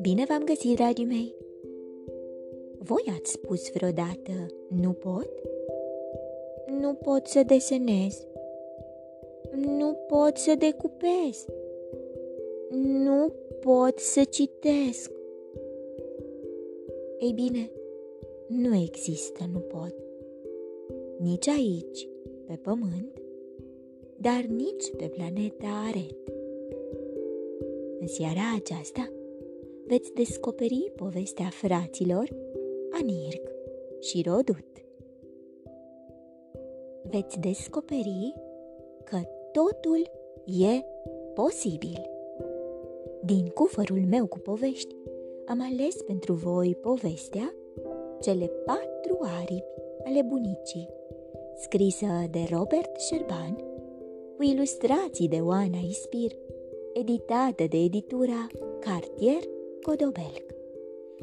Bine v-am găsit, dragii mei! Voi ați spus vreodată, nu pot? Nu pot să desenez. Nu pot să decupez. Nu pot să citesc. Ei bine, nu există nu pot. Nici aici, pe pământ, dar nici pe planeta Aret. În seara aceasta veți descoperi povestea fraților Anirg și Rodut. Veți descoperi că totul e posibil. Din cufărul meu cu povești am ales pentru voi povestea Cele patru aripi ale bunicii, scrisă de Robert Sherban, cu ilustrații de Oana Ispir, editată de editura Cartier Codobelc.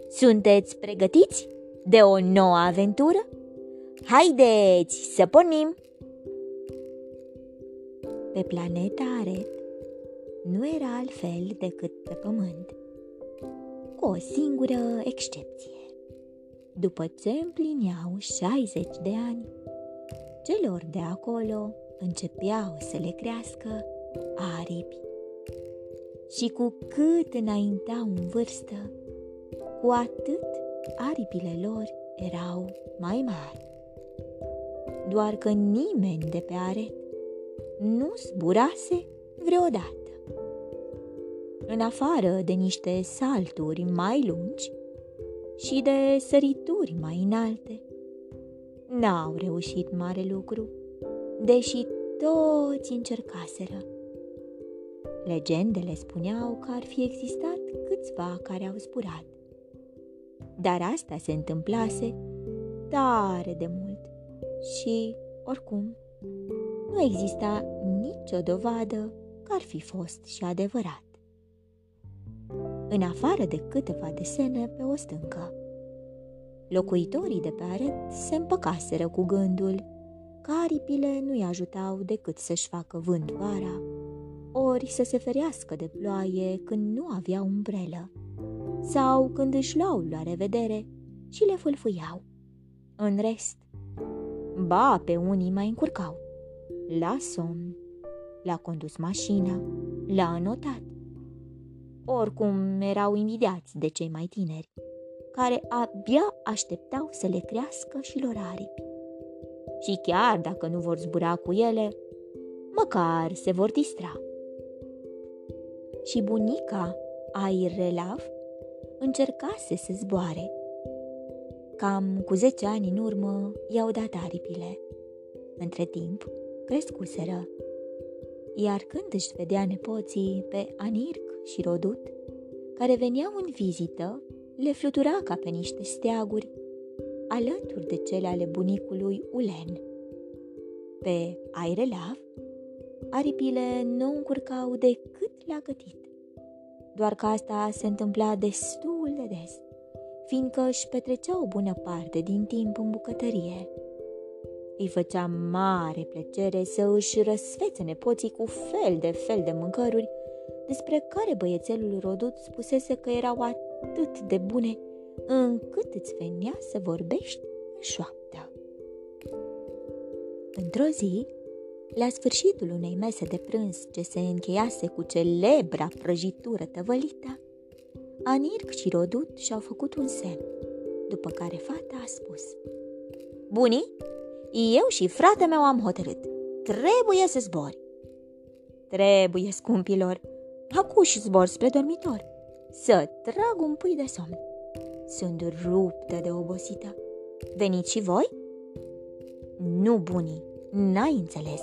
Sunteți pregătiți de o nouă aventură? Haideți să pornim! Pe planeta Aret nu era altfel decât pe pământ, cu o singură excepție. După ce împlineau 60 de ani, celor de acolo începeau să le crească aripi. Și cu cât înaintau în vârstă, cu atât aripile lor erau mai mari. Doar că nimeni de pe aret nu zburase vreodată. În afară de niște salturi mai lungi și de sărituri mai înalte, n-au reușit mare lucru, deși toți încercaseră. Legendele spuneau că ar fi existat câțiva care au zburat. Dar asta se întâmplase tare de mult și, oricum, nu exista nicio dovadă că ar fi fost și adevărat. În afară de câteva desene pe o stâncă. Locuitorii de pe aret se împăcaseră cu gândul că aripile nu-i ajutau decât să-și facă vânt vara, ori să se ferească de ploaie când nu aveau umbrelă, sau când își luau la revedere și le fâlfâiau. În rest, ba pe unii mai încurcau la somn, l-a condus mașina, l-a înotat. Oricum erau invidiați de cei mai tineri, care abia așteptau să le crească și lor aripi. Și chiar dacă nu vor zbura cu ele, măcar se vor distra. Și bunica, Airelav, încercase să zboare. Cam cu zece ani în urmă i-au dat aripile. Între timp, crescuseră. Iar când își vedea nepoții pe Anirc și Rodut, care veneau în vizită, le flutura ca pe niște steaguri, alături de cele ale bunicului Ulen. Pe Airelav, aripile nu încurcau decât la gătit. Doar că asta se întâmpla destul de des, fiindcă își petrecea o bună parte din timp în bucătărie îi făcea mare plăcere să își răsfețe nepoții cu fel de fel de mâncăruri, despre care băiețelul rodut spusese că erau atât de bune, încât îți venea să vorbești în șoaptă. Într-o zi, la sfârșitul unei mese de prânz ce se încheiase cu celebra prăjitură tăvălită, Anirc și Rodut și-au făcut un semn, după care fata a spus Bunii, eu și fratele meu am hotărât. Trebuie să zbori. Trebuie, scumpilor. Acuși zbor spre dormitor. Să trag un pui de somn. Sunt ruptă de obosită. Veniți și voi? Nu, bunii, n-ai înțeles.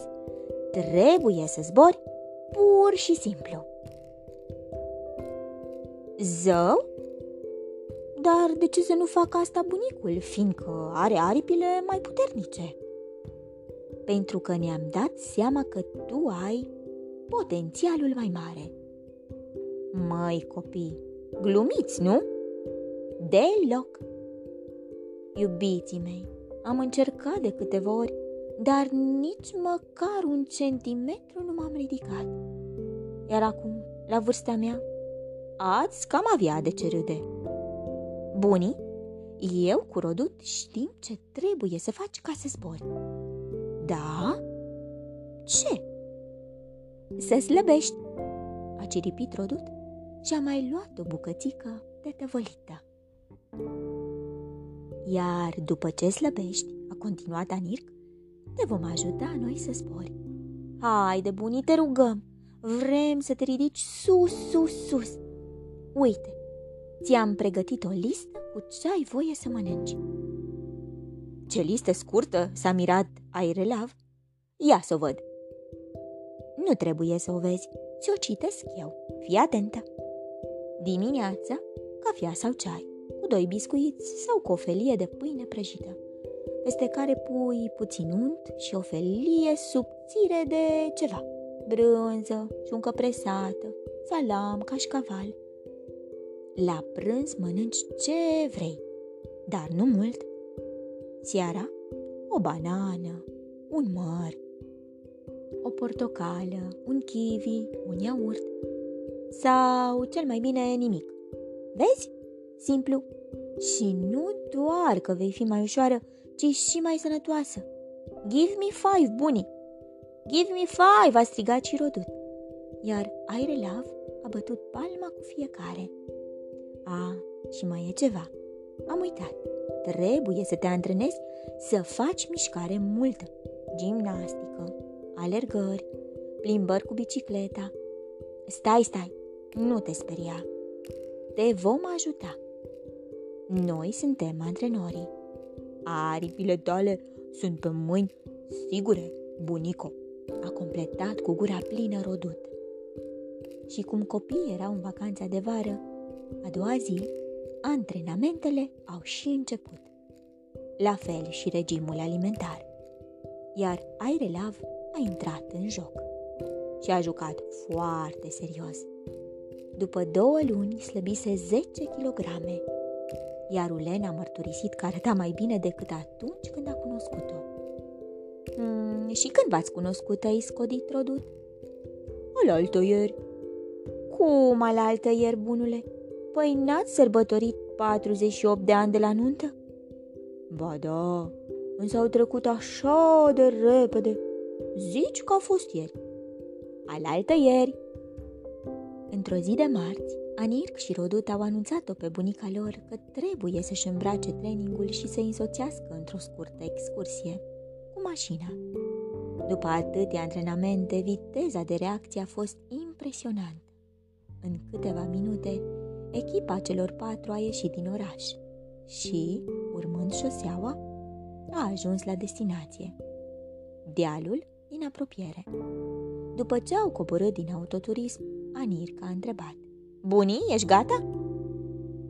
Trebuie să zbori pur și simplu. Zău? Dar de ce să nu facă asta bunicul, fiindcă are aripile mai puternice? Pentru că ne-am dat seama că tu ai potențialul mai mare. Măi, copii, glumiți, nu? Deloc! Iubiții mei, am încercat de câteva ori, dar nici măcar un centimetru nu m-am ridicat. Iar acum, la vârsta mea, ați cam avea de ce râde. Bunii, eu cu Rodut știm ce trebuie să faci ca să zbori. Da? Ce? Să slăbești, a ciripit Rodut și a mai luat o bucățică de tăvălită. Iar după ce slăbești, a continuat Anirc, te vom ajuta noi să zbori. Haide, bunii, te rugăm! Vrem să te ridici sus, sus, sus! Uite, ți-am pregătit o listă cu ce ai voie să mănânci. Ce listă scurtă, s-a mirat Airelav. Ia să o văd. Nu trebuie să o vezi, ți-o citesc eu. Fii atentă. Dimineața, cafea sau ceai, cu doi biscuiți sau cu o felie de pâine prăjită, peste care pui puțin unt și o felie subțire de ceva, brânză, șuncă presată, salam, cașcaval. La prânz mănânci ce vrei, dar nu mult. Seara, o banană, un măr, o portocală, un kiwi, un iaurt sau cel mai bine nimic. Vezi? Simplu. Și nu doar că vei fi mai ușoară, ci și mai sănătoasă. Give me five, bunii! Give me five, a strigat și rodut. Iar Aire Love a bătut palma cu fiecare. A, și mai e ceva. Am uitat. Trebuie să te antrenezi să faci mișcare multă. Gimnastică, alergări, plimbări cu bicicleta. Stai, stai, nu te speria. Te vom ajuta. Noi suntem antrenorii. Aripile tale sunt pe mâini sigure, bunico, a completat cu gura plină rodut. Și cum copiii erau în vacanța de vară, a doua zi, antrenamentele au și început. La fel și regimul alimentar. Iar Airelav a intrat în joc și a jucat foarte serios. După două luni slăbise 10 kg, iar Ulen a mărturisit că arăta mai bine decât atunci când a cunoscut-o. Hmm, și când v-ați cunoscut, ai scodit rodut? Alaltă ieri. Cum alaltă ieri, bunule? Păi n-ați sărbătorit 48 de ani de la nuntă? Ba da, însă au trecut așa de repede. Zici că a fost ieri. Alaltă ieri. Într-o zi de marți, Anirc și Rodut au anunțat-o pe bunica lor că trebuie să-și îmbrace trainingul și să însoțească într-o scurtă excursie cu mașina. După atâtea antrenamente, viteza de reacție a fost impresionantă. În câteva minute, echipa celor patru a ieșit din oraș și, urmând șoseaua, a ajuns la destinație. Dealul din apropiere. După ce au coborât din autoturism, Anirca a întrebat. Bunii, ești gata?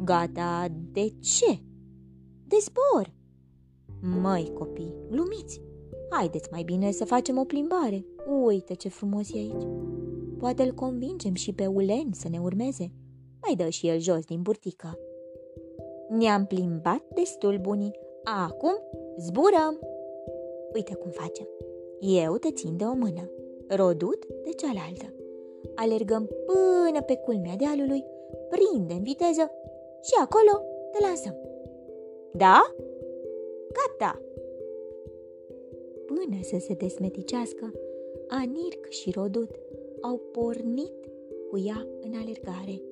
Gata de ce? De zbor. Măi, copii, glumiți! Haideți mai bine să facem o plimbare. Uite ce frumos e aici. Poate îl convingem și pe Ulen să ne urmeze. Mai dă și el jos din burtică. Ne-am plimbat destul bunii. Acum zburăm. Uite cum facem. Eu te țin de o mână, rodut de cealaltă. Alergăm până pe culmea dealului, prindem viteză și acolo te lansăm. Da? Gata! Până să se desmeticească, Anirc și Rodut au pornit cu ea în alergare,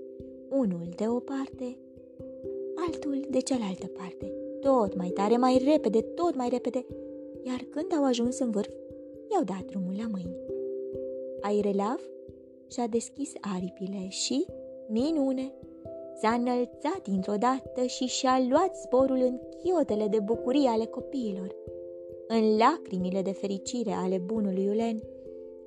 unul de o parte, altul de cealaltă parte, tot mai tare, mai repede, tot mai repede, iar când au ajuns în vârf, i-au dat drumul la mâini. Airelav și-a deschis aripile și, minune, s-a înălțat dintr-o dată și și-a luat sporul în chiotele de bucurie ale copiilor, în lacrimile de fericire ale bunului Ulen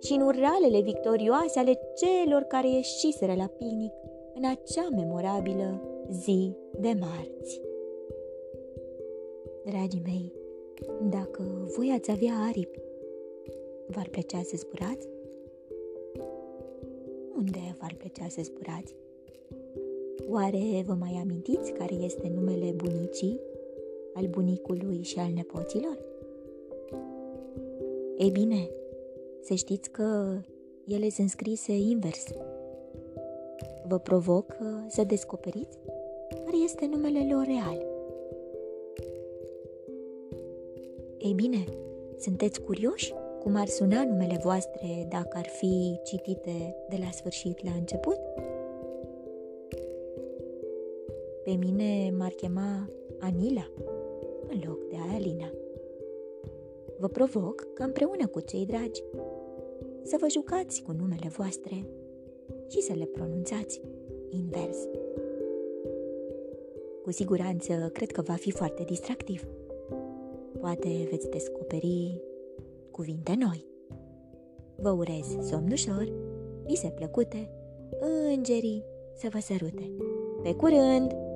și în uralele victorioase ale celor care ieșiseră la pinic în acea memorabilă zi de marți. Dragii mei, dacă voi ați avea aripi, v-ar plăcea să zburați? Unde v-ar plăcea să zburați? Oare vă mai amintiți care este numele bunicii, al bunicului și al nepoților? Ei bine, să știți că ele sunt scrise invers. Vă provoc uh, să descoperiți care este numele lor real. Ei bine, sunteți curioși cum ar suna numele voastre dacă ar fi citite de la sfârșit la început? Pe mine m-ar chema Anila în loc de Alina. Vă provoc ca împreună cu cei dragi să vă jucați cu numele voastre și să le pronunțați invers. Cu siguranță, cred că va fi foarte distractiv. Poate veți descoperi cuvinte noi. Vă urez somn ușor, vise plăcute, îngerii să vă sărute. Pe curând!